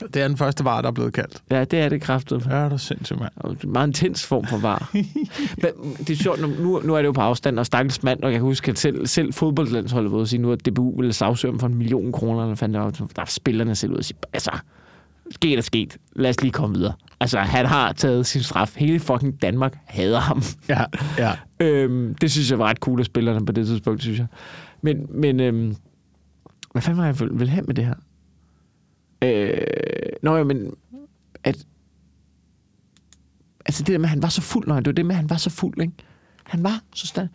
Det er den første var, der er blevet kaldt. Ja, det er det kraftigt. Ja, det er sindssygt, mand. Og en meget intens form for var. (laughs) Men det er sjovt, nu- nu, er det jo på afstand, og stakkels mand, og jeg kan huske, at selv, selv fodboldlandsholdet ude at sige nu, at DBU ville sagsøge for en million kroner, eller fandt der, der er spillerne selv ud og sige, altså, sket er sket, lad os lige komme videre. Altså, han har taget sin straf. Hele fucking Danmark hader ham. Ja, ja. (laughs) Øhm, det synes jeg var ret cool af spillerne på det tidspunkt, synes jeg. Men, men øhm, hvad fanden var jeg vil have med det her? Øh, nå ja, men at, altså det der med, at han var så fuld, nej, det var det med, at han var så fuld, ikke? Han var så stand.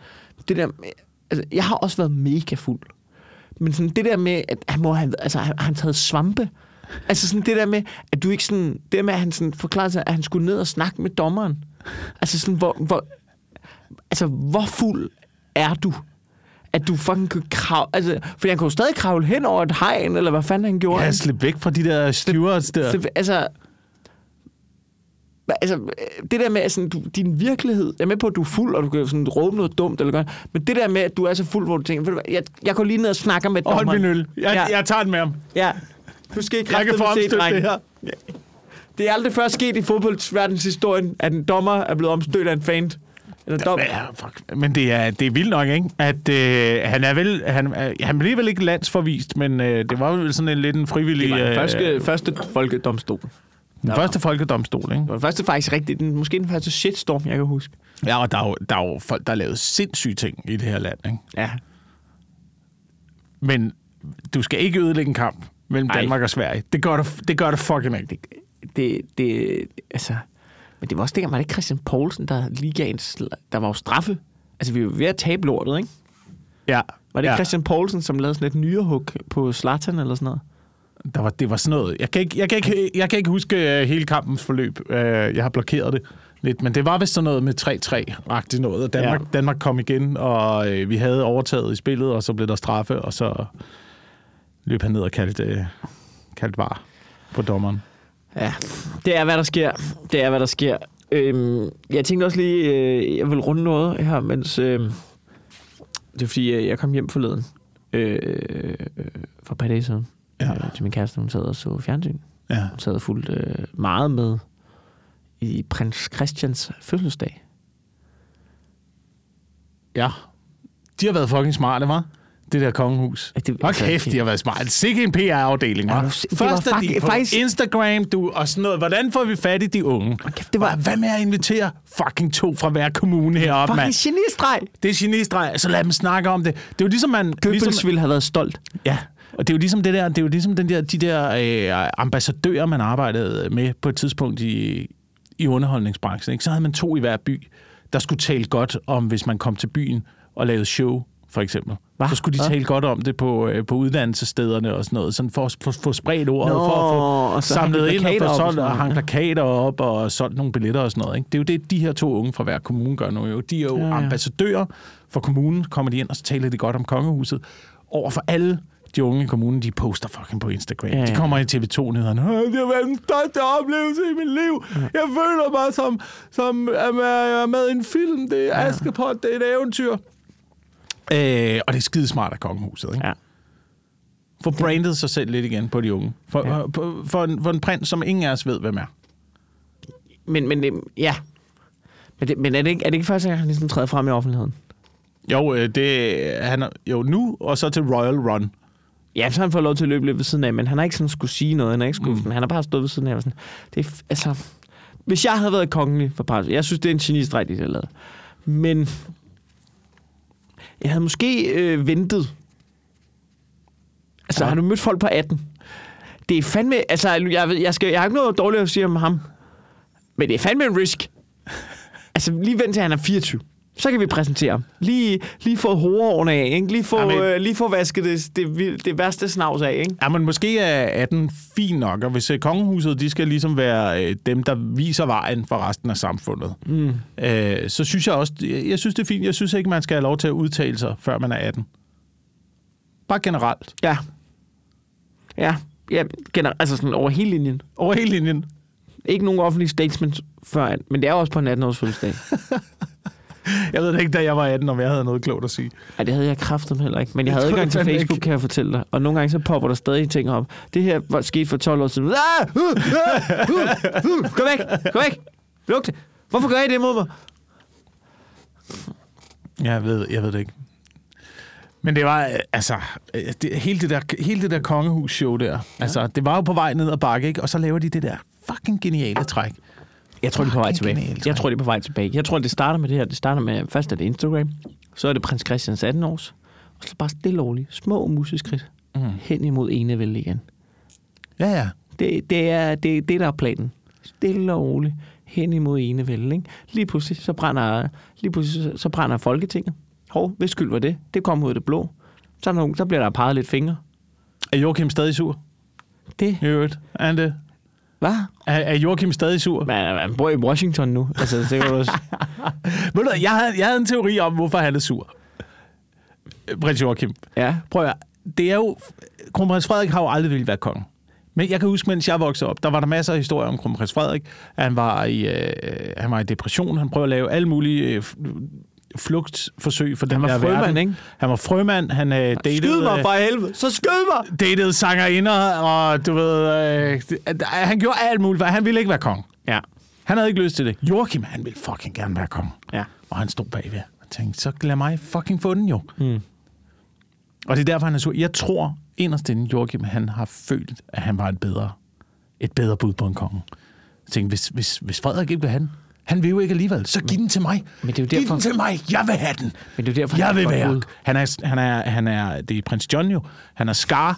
Det der med, altså, jeg har også været mega fuld. Men sådan det der med, at han må have, altså, han, han taget svampe. Altså sådan det der med, at du ikke sådan, det der med, at han sådan forklarede sig, at han skulle ned og snakke med dommeren. Altså sådan, hvor, hvor altså, hvor fuld er du? At du fucking kan kravle... Altså, for han kunne jo stadig kravle hen over et hegn, eller hvad fanden han gjorde. Ja, slip væk fra de der stewards der. Så, altså, altså, det der med, at sådan, du, din virkelighed, jeg er med på, at du er fuld, og du kan sådan råbe noget dumt, eller gør, men det der med, at du er så fuld, hvor du tænker, ved du hvad, jeg, jeg går lige ned og snakker med Og hold dommeren. min øl. Jeg, Ja. jeg tager den med ham. Ja. Du skal ikke Jeg kan se, det her. Det er aldrig før sket i fodboldsverdenshistorien, at en dommer er blevet omstødt af en fan. Eller dom. Ja, fuck. Men det er, det er vildt nok, ikke? At øh, han er vel... Han, øh, han blev vel ikke landsforvist, men øh, det var vel sådan en lidt en frivillig... Det var den øh, første, første folkedomstol. den første folkedomstol, ikke? Det var den første faktisk rigtigt, den, måske den første shitstorm, jeg kan huske. Ja, og der er, jo, der er jo folk, der har lavet sindssyge ting i det her land, ikke? Ja. Men du skal ikke ødelægge en kamp mellem Ej. Danmark og Sverige. Det gør du, det gør du fucking ikke. Det, det, altså... Men det var også dengang, var det Christian Poulsen, der lige gav en... sl- Der var jo straffe. Altså, vi var ved at tabe lortet, ikke? Ja. Var det ja. Christian Poulsen, som lavede sådan et nyrehug på Zlatan eller sådan noget? Der var, det var sådan noget. Jeg kan ikke, jeg kan ikke, jeg kan ikke huske uh, hele kampens forløb. Uh, jeg har blokeret det lidt, men det var vist sådan noget med 3-3-agtigt noget. Og Danmark, Ja. Danmark kom igen, og uh, vi havde overtaget i spillet, og så blev der straffe, og så løb han ned og kaldte, kaldte var på dommeren. Ja, det er, hvad der sker. Det er, hvad der sker. Øhm, jeg tænkte også lige, øh, jeg vil runde noget her, mens... Øh, det er fordi, øh, jeg kom hjem forleden. Øh, øh, for et par dage siden. Ja. Øh, til min kæreste, hun sad og så fjernsyn. Ja. Hun sad fuldt øh, meget med i prins Christians fødselsdag. Ja. De har været fucking smarte, var? Det der kongehus. Ja, det- Hold altså, kæft, de har været smarte. Sikke en PR-afdeling, Ja, det var Først er de på faktisk- Instagram, du, og sådan noget. Hvordan får vi fat i de unge? kæft, det var- Hvad med at invitere fucking to fra hver kommune heroppe, mand? Fucking genistreg. Det er genistreg, så lad dem snakke om det. Det er jo ligesom, man... Goebbels ligesom, ville have været stolt. Ja, og det er jo ligesom det der, det er jo ligesom den der, de der øh, ambassadører, man arbejdede med på et tidspunkt i, i underholdningsbranchen. Ikke? Så havde man to i hver by, der skulle tale godt om, hvis man kom til byen og lavede show, for eksempel. Hva? Så skulle de tale godt om det på, øh, på uddannelsesstederne og sådan noget, sådan for at få, spredt ordet, Nå, for at få samlet ind og få solgt sådan og ja. plakater op og solgt nogle billetter og sådan noget. Ikke? Det er jo det, de her to unge fra hver kommune gør nu. Jo. De er jo Ja, ja, ja. ja. ambassadører for kommunen, kommer de ind, og så taler de godt om kongehuset over for alle de unge i kommunen, de poster fucking på Instagram. Ja, Ja, ja. ja. De kommer i TV2-nyhederne. "Åh, Det har været den største oplevelse i mit liv. Jeg føler mig som, som at er med i en film. Det er Askepot, det er et eventyr. Øh, og det er skidesmart af kongehuset, ikke? Ja. For brandet sig selv lidt igen på de unge. For, Ja. for, for, en, for en prins, som ingen af os ved, hvem er. Men, men det- ja. Men, det, men er, det ikke, er det ikke første gang, han ligesom træder frem i offentligheden? Jo, øh, det han er, jo nu, og så til Royal Run. Ja, så har han fået lov til at løbe lidt ved siden af, men han har ikke sådan skulle sige noget. Han har, ikke skulle, mm. han har bare stået ved siden af. og Sådan. Det er, altså, hvis jeg havde været kongelig for par, jeg synes, det er en genistreg, de har lavet. Men jeg havde måske øh, ventet. Altså, Ja. har du mødt folk på 18? Det er fandme... Altså, jeg, jeg, skal, jeg har ikke noget dårligt at sige om ham. Men det er fandme en risk. Altså, lige vent til han er 24. Så kan vi præsentere. Lige, lige få hovedårene af, ikke? Lige få, Jamen- øh, lige få vasket det, det, det værste snavs af, ikke? Ja, men måske er 18 fin nok, og hvis øh, kongehuset, de skal ligesom være øh, dem, der viser vejen for resten af samfundet, Mm. øh, så synes jeg også, jeg, jeg synes det er fint, jeg synes ikke, man skal have lov til at udtale sig, før man er 18. Bare generelt. Ja. Ja, ja generelt, altså sådan over hele linjen. Over hele linjen. Ikke nogen offentlig statement før, men det er også på en 18-års fødselsdag. (laughs) Jeg ved ikke, da jeg var 18, om jeg havde noget klogt at sige. Nej, det havde jeg kraftet heller ikke. Men jeg Det havde adgang jeg til Facebook, ikke. kan jeg fortælle dig. Og nogle gange så popper der stadig ting op. Det her var sket for 12 år siden. Ah! Uh, uh, uh, uh. Gå væk! Gå væk! Luk det! Hvorfor gør I det mod mig? Jeg ved, jeg ved det ikke. Men det var, øh, altså, øh, det, hele, det der, hele det der kongehus-show der, ja. altså, det var jo på vej ned ad bakke, ikke? Og så laver de det der fucking geniale træk. Jeg tror, de er på vej tilbage. genialt, Jeg tror, de er på vej tilbage. Jeg tror, det starter med det her. Det starter med, først er det Instagram, så er det prins Christians 18 års, og så bare stille og roligt, små museskridt, Mm. hen imod enevælde igen. Ja, ja. Det, det er det, det, der er planen. Stille og roligt hen imod enevælde. Ikke? Lige pludselig, så brænder, lige pludselig, så- brænder Folketinget. Hov, hvis skyld var det? Det kom ud af det blå. Så, der nogen, så bliver der peget lidt fingre. Er Joachim stadig sur? Det, I øvrigt. Er det? Hvad? Er, er Joachim stadig sur? Man, man bor i Washington nu. Altså, det kan du også. (laughs) Ved du, jeg havde, jeg havde en teori om, hvorfor han er sur. Øh, Prins Joachim. Ja. Prøv at. Det er jo... Kronprins Frederik har jo aldrig ville være konge. Men jeg kan huske, mens jeg voksede op, der var der masser af historier om kronprins Frederik. Han var i, øh, han var i depression. Han prøvede at lave alle mulige øh, flugtforsøg for den Han var der frømand, verden. ikke? Han var frømand. Han øh, datede, Skyd mig øh, fra helvede! Så skyd mig! datede sangerinder, og du ved... Øh, han gjorde alt muligt, for han ville ikke være konge. Ja. Han havde ikke lyst til det. Joachim, han ville fucking gerne være konge. Ja. Og han stod bagved og tænkte, så lad mig fucking få den jo. Mm. Og det er derfor, han er sur. Jeg tror inderst inde, Joachim, han har følt, at han var et bedre, et bedre bud på en konge. Jeg tænkte, hvis, hvis, hvis Frederik ikke vil have den, han vil jo ikke alligevel, så giv den til mig. Men det er jo Giv derfor- den til mig, jeg vil have den. Men det er jo derfor, jeg han vil være. Han er, han er, han er, det er prins John jo. Han er skar.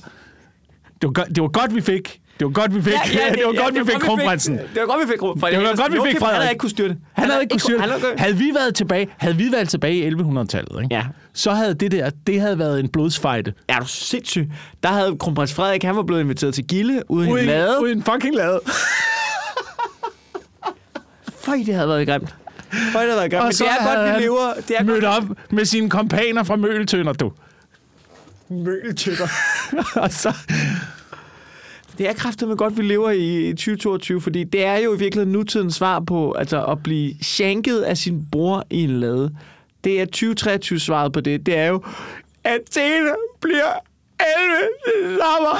Det var, godt, det var godt, vi fik. Det var godt, vi fik. (laughs) det var godt, vi fik kronprinsen. Det var godt, vi fik kronprinsen. Det var godt, vi fik Han Frederik. havde ikke kunne styre det. Han havde ikke kunnet styre han det. havde- vi været tilbage, havde vi været tilbage i 1100-tallet, ikke? Ja. så havde det der, det havde været en blodsfejde. Er du sindssyg? Der havde kronprins Frederik, han var blevet inviteret til Gilde ude i en lade. Uden fucking lade. Føj, det havde været grimt. Føj, det havde været grimt. Men det er godt, vi lever. Det er mødt op med sine kompaner fra Møltønder, du. Møltykker. (laughs) og så, Det er kraftigt godt, vi lever i 2022, fordi det er jo i virkeligheden nutidens svar på altså at blive shanket af sin bror i en lade. Det er 2023 svaret på det. Det er jo, Athena bliver 11 til sommer.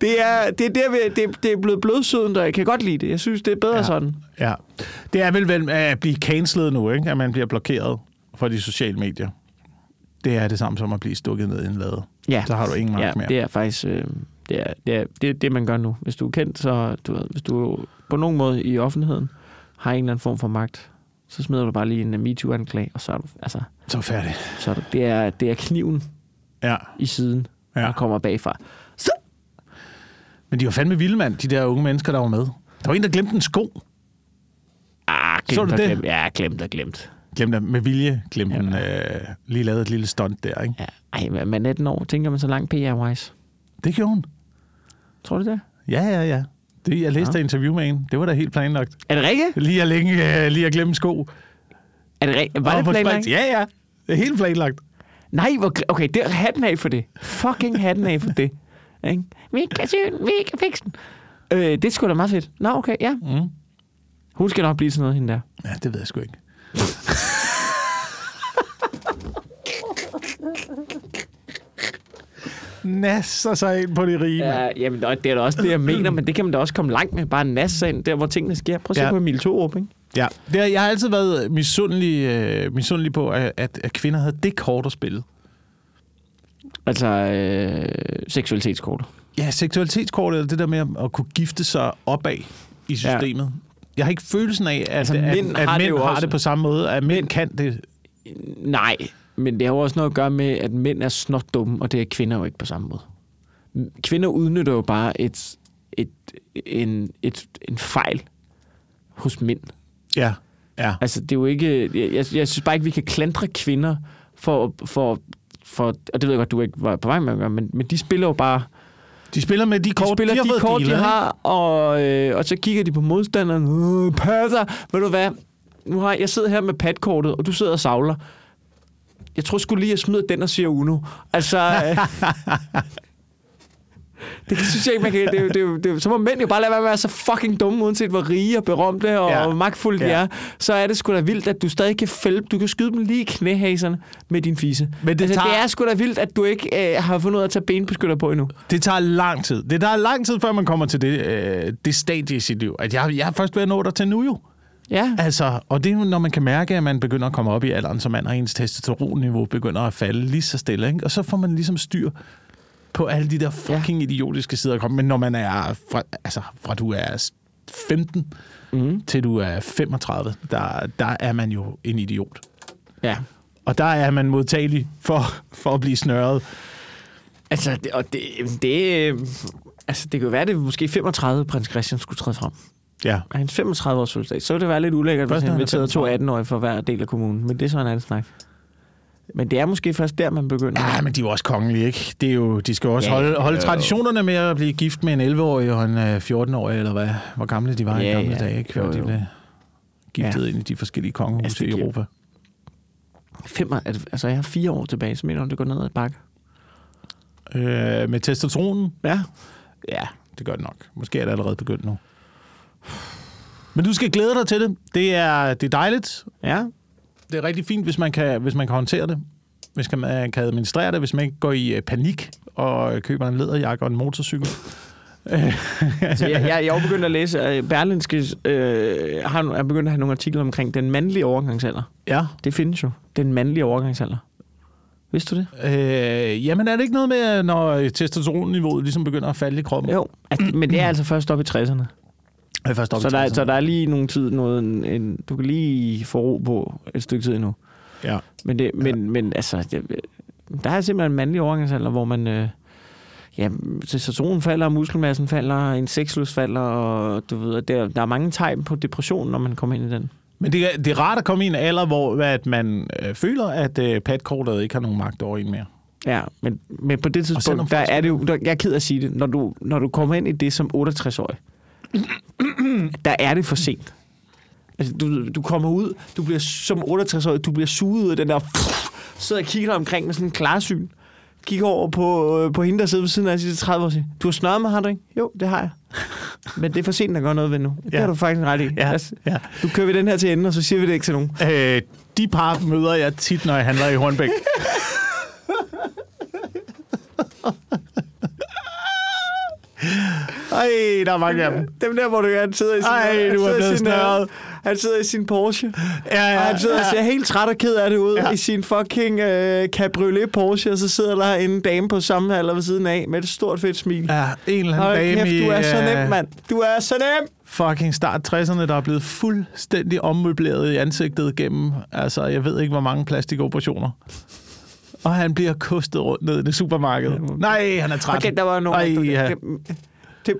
Det er, det, er der, det, det er blevet blodsøden, og jeg kan godt lide det. Jeg synes, det er bedre ja. Sådan. ja. Det er vel vel at blive cancelet nu, ikke? At man bliver blokeret. for de sociale medier, det er det samme som at blive stukket ned i en lade. Ja, Så har du ingen magt ja mere. det er faktisk øh, det, er, det, er, det, er det, man gør nu. Hvis du er kendt, så du ved, hvis du på nogen måde i offentligheden har en eller anden form for magt, så smider du bare lige en MeToo-anklage, og så er du, altså, Så færdig. så er du, det, er, det er kniven Ja. i siden, ja. der kommer bagfra. Så, Men de var fandme vilde, mand, de der unge mennesker, der var med. Der var en, der glemte en sko. ah, Så glemt du og det? glemt. Ja, glemt og glemt. Glemte den med vilje. Glemte Ja. den. Øh, lige lavet et lille stunt der, ikke? Ja. Ej, men med 19 år, tænker man så langt PR-wise. Det gjorde hun. Tror du det? Ja, ja, ja. Det, jeg læste Ja. et interview med en. Det var da helt planlagt. Er det rigtigt? Lige at, længe, øh, lige at glemme sko. Er det rigtigt? Var Og det planlagt? Ja, ja. Det er helt planlagt. Nej, hvor, okay, det er hatten af for det. Fucking hatten af for det. Ikke? Vi kan syge vi kan fikse den. Øh, det sgu da meget fedt. Nå, okay, ja. Mm. Hun skal nok blive sådan noget, hende der. Ja, det ved jeg sgu ikke. Nasser sig ind på de rige, ja. Ja, jamen, det er da også det, jeg mener, men det kan man da også komme langt med. Bare nasse sig ind, der hvor tingene sker. Prøv at se Ja. på Emil Thorup, ikke? ja. Det, jeg har altid været misundelig, øh, misundelig på, at, at, at kvinder havde det kort at spille. Altså, øh, seksualitetskortet. Ja, seksualitetskortet, eller det der med at, at kunne gifte sig opad i systemet. Ja. Jeg har ikke følelsen af, at, Altså, at, mænd at, at har det mænd jo har også. det på samme måde, at mænd kan det. Nej, men det har jo også noget at gøre med, at mænd er snot dumme, og det er kvinder jo ikke på samme måde. Kvinder udnytter jo bare et, et, en, et, en fejl hos mænd. Ja, ja. Altså, det er jo ikke... Jeg, jeg, jeg synes bare ikke, vi kan klandre kvinder for, for, for... Og det ved jeg godt, du ikke var på vej med at gøre, men, men de spiller jo bare... De spiller med de De kort, spiller de har de fået kort, dealet, de har, og, øh, og så kigger de på modstanderen. Øh, passer! Ved du hvad? Nu har jeg, jeg sidder her med padkortet, og du sidder og savler. Jeg tror sgu lige, jeg smider den og siger Uno. Altså... Øh, (laughs) det synes jeg ikke, man kan... Det, det, det, så må mænd jo bare lade være med at være så fucking dumme, uanset hvor rige og berømte og Ja. magtfulde de Ja. er. Så er det sgu da vildt, at du stadig kan fælde... Du kan skyde dem lige i knæhaserne med din fisse. Men det altså, tager- det er sgu da vildt, at du ikke øh, har fundet ud af at tage benbeskytter på endnu. Det tager lang tid. Det tager lang tid, før man kommer til det, øh, det stadie i sit liv. At jeg, jeg er først ved at nå der til nu jo. Ja. Altså, og det er når man kan mærke, at man begynder at komme op i alderen, så man og ens testosteronniveau begynder at falde lige så stille. Ikke? Og så får man ligesom styr på alle de der fucking ja. idiotiske sider at komme. Men når man er fra, altså, fra du er 15 Mm. til du er 35, der, der er man jo en idiot. Ja. Og der er man modtagelig for, for at blive snørret. Altså, det, og det, det, altså, det kan jo være, at det måske 35, prins Christian skulle træde frem. Ja. Er hans 35 års fødselsdag, så ville det være lidt ulækkert, hvis han er inviterede to 35. 18-årige for hver del af kommunen. Men det er så en anden snak. Men det er måske først der, man begynder. Ja, men de er jo også kongelige, ikke? Det er jo, de skal jo også Ja, ja, holde, holde jo. traditionerne med at blive gift med en 11-årig og en øh, 14-årig, eller hvad, hvor gamle de var Ja, i gamle ja. dage, ikke? Før Jo, de jo. blev giftet ind i de forskellige kongehuse Altså, i Europa. Fem, altså, jeg har fire år tilbage, så mener du, det går ned ad bakke? Øh, med testosteronen? Ja. Ja, det gør det nok. Måske er det allerede begyndt nu. Men du skal glæde dig til det. Det er, det er dejligt. Ja. Det er rigtig fint, hvis man kan, hvis man kan håndtere det. Hvis man kan, administrere det. Hvis man ikke går i øh, panik og køber en læderjakke og en motorcykel. (laughs) Altså, jeg, jeg, jeg er begyndt at læse, at Berlinske øh, har, er begyndt at have nogle artikler omkring den mandlige overgangsalder. Ja. Det findes jo. Den mandlige overgangsalder. Vidste du det? Øh, jamen er det ikke noget med, når testosteronniveauet ligesom begynder at falde i kroppen? Jo. At, men det er altså først op i 60'erne. Jeg først op i Så der, 60'erne. så der er lige nogle tid, noget, en, en, du kan lige få ro på et stykke tid endnu. Ja. Men, det, men, ja. men altså, det, der er simpelthen en mandlig overgangsalder, hvor man... Øh, ja, testosteron falder, muskelmassen falder, en sexlyst falder, og du ved, der, der er mange tegn på depression, når man kommer ind i den. Men det det er rart at komme i en alder, hvor at man øh, føler, at øh, patkortet ikke har nogen magt over en mere. Ja, men, men på det tidspunkt, der er det jo, der, jeg er ked af at sige det, når du, når du kommer ind i det som 68-årig, (clears throat) der er det for sent. Altså, du, du kommer ud, du bliver som 68-årig, du bliver suget ud af den der, sidder og kigger omkring med sådan en klarsyn, kigger over på, øh, på hende, der sidder ved siden af sig 30 år og siger, du har snøret mig, har du ikke? Jo, det har jeg. (laughs) Men det er for sent at gøre noget ved nu. Det Ja. har du faktisk ret i. Ja, Altså, ja. Nu kører vi den her til enden, og så siger vi det ikke til nogen. Øh, de par møder jeg tit, når jeg handler i Hornbæk. (laughs) (laughs) Ej, der er mange af dem. Dem der, hvor du han sidder i sin, Ej, du er blevet øh, snørret. Han sidder i sin Porsche. Ja, ja, Og han sidder og ja. ser helt træt og ked af det ud Ja. ja. i sin fucking øh, cabriolet Porsche, og så sidder der en dame på samme alder ved siden af med et stort fedt smil. Ja, en eller anden Hold dame kæft, du er så øh, nem, mand. Du er så nem. fucking start 60'erne, der er blevet fuldstændig ommøbleret i ansigtet gennem, altså jeg ved ikke, hvor mange plastikoperationer. Og han bliver kostet rundt ned i det supermarked. Nej, han er træt. Okay, der var nogen. Ej, ja. Det,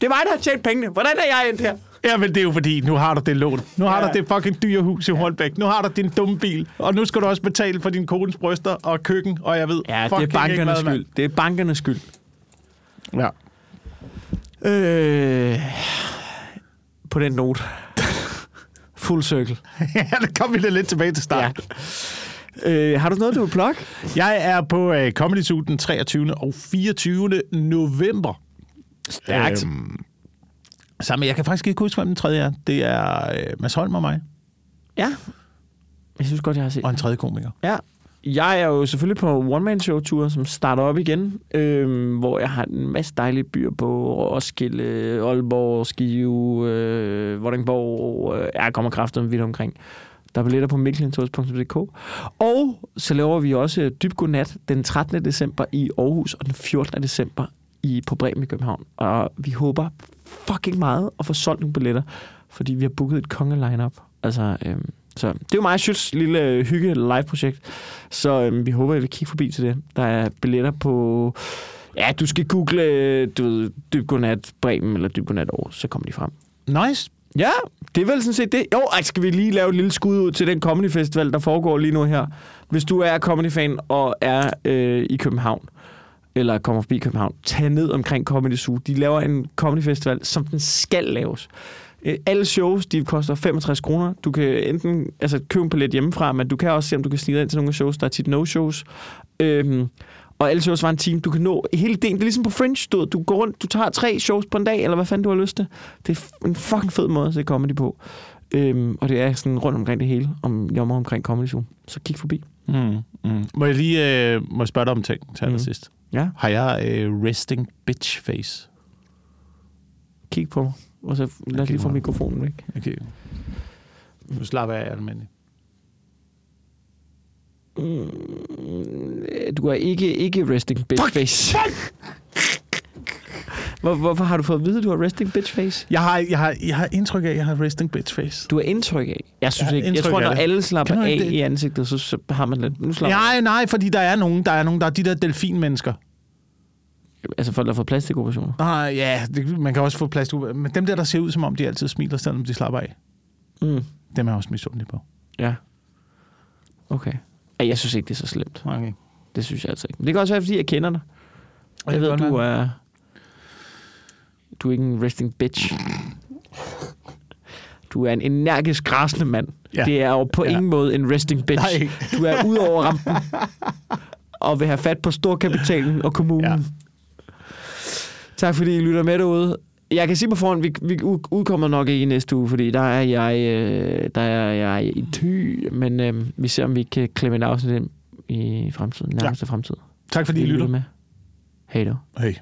det, er mig, der har tjent pengene. Hvordan er jeg endt her? Ja, men det er jo fordi, nu har du det lån. Nu har Ja. du det fucking dyre hus i Holbæk. Nu har du din dumme bil. Og nu skal du også betale for din kones bryster og køkken, og jeg ved Ja, det er bankernes skyld. Det er bankernes skyld. Ja. Øh, på den note. Full circle. (laughs) ja, det kom vi da lidt tilbage til start. Ja. Øh, har du noget, du vil plukke? Jeg er på uh, Comedy Zoo den 23. og 24. november. Stærkt. Øhm, sammen, jeg kan faktisk ikke huske, hvem den tredje er. Det er uh, Mads Holm og mig, Ja. Jeg synes godt, jeg har set. og en tredje komiker. Ja. Jeg er jo selvfølgelig på one-man-show-tur, som starter op igen, øh, hvor jeg har en masse dejlige byer på Roskilde, Aalborg, Skive, øh, Vordingborg. Øh, jeg kommer kraftigt vidt omkring. Der er billetter på mikkelintours.dk. Og så laver vi også Dyb Godnat den 13. december i Aarhus og den 14. december i, på Bremen i København. Og vi håber fucking meget at få solgt nogle billetter, fordi vi har booket et konge-line-up. Altså, øhm, så det er jo meget Schütz lille øh, hygge live-projekt. Så øhm, vi håber, at vi kigger forbi til det. Der er billetter på... Ja, du skal google øh, du ved, Dyb Godnat Bremen eller Dyb Godnat Aarhus, så kommer de frem. Nice. Ja, det er vel sådan set det. Jo, ej, skal vi lige lave et lille skud ud til den comedy festival, der foregår lige nu her. Hvis du er comedy-fan og er øh, i København, eller kommer forbi København, tag ned omkring Comedy Zoo. De laver en comedy festival, som den skal laves. Øh, Alle shows, de koster 65 kroner. Du kan enten altså, købe en billet hjemmefra, men du kan også se, om du kan snige ind til nogle af shows. Der er tit no-shows. Øhm, og alle shows var en time. Du kan nå hele dagen. Det er ligesom på Fringe. Du, du går rundt, du tager tre shows på en dag, eller hvad fanden du har lyst til. Det er en fucking fed måde at se comedy på. Øhm, og det er sådan rundt omkring det hele, om jammer omkring Comedy Zoo. Så kig forbi. Mm, mm. Må jeg lige øh, må jeg spørge dig om ting til Mm. allersidst? Ja, Har jeg øh, resting bitch face? kig på mig. Og så lad os lige få mikrofonen væk. Okay. Nu slapper jeg af, almindelig. Mm, du er ikke, ikke resting bitch face. Hvor, hvorfor har du fået at vide, at du har resting bitch face? Jeg har, jeg, har, jeg har indtryk af, at jeg har resting bitch face. Du har indtryk af. Jeg synes Ja, ikke. Jeg tror, når det. alle slapper af det? i ansigtet, så, så har man lidt... Nu slapper Nej, nej, fordi der er nogen, der er nogen, der er de der delfinmennesker. Altså folk, der får plastikoperationer. Ah, ja, det, man kan også få ud. Men dem der, der ser ud, som om de altid smiler, selvom de slapper af, Mm. dem er jeg også misundelig på. Ja. Okay. Ej, Jeg synes ikke, det er så slemt. Okay. Det synes jeg altså ikke. Men det kan også være, fordi jeg kender dig. Og Jeg det ved, du er... Du er ikke en resting bitch. Du er en energisk, græsende mand. Ja. Det er jo på Ja. ingen måde en resting bitch. Nej. Du er ud over rampen og vil have fat på storkapitalen og kommunen. Ja. Tak fordi I lytter med derude. Jeg kan sige på forhånd, vi, vi udkommer nok ikke i næste uge, fordi der er jeg, øh, der er jeg i ty, men øh, vi ser, om vi kan klemme et afsnit ind i fremtiden, nærmeste ja. fremtid. Tak fordi I Vi lytter. med. Hej då. Hej.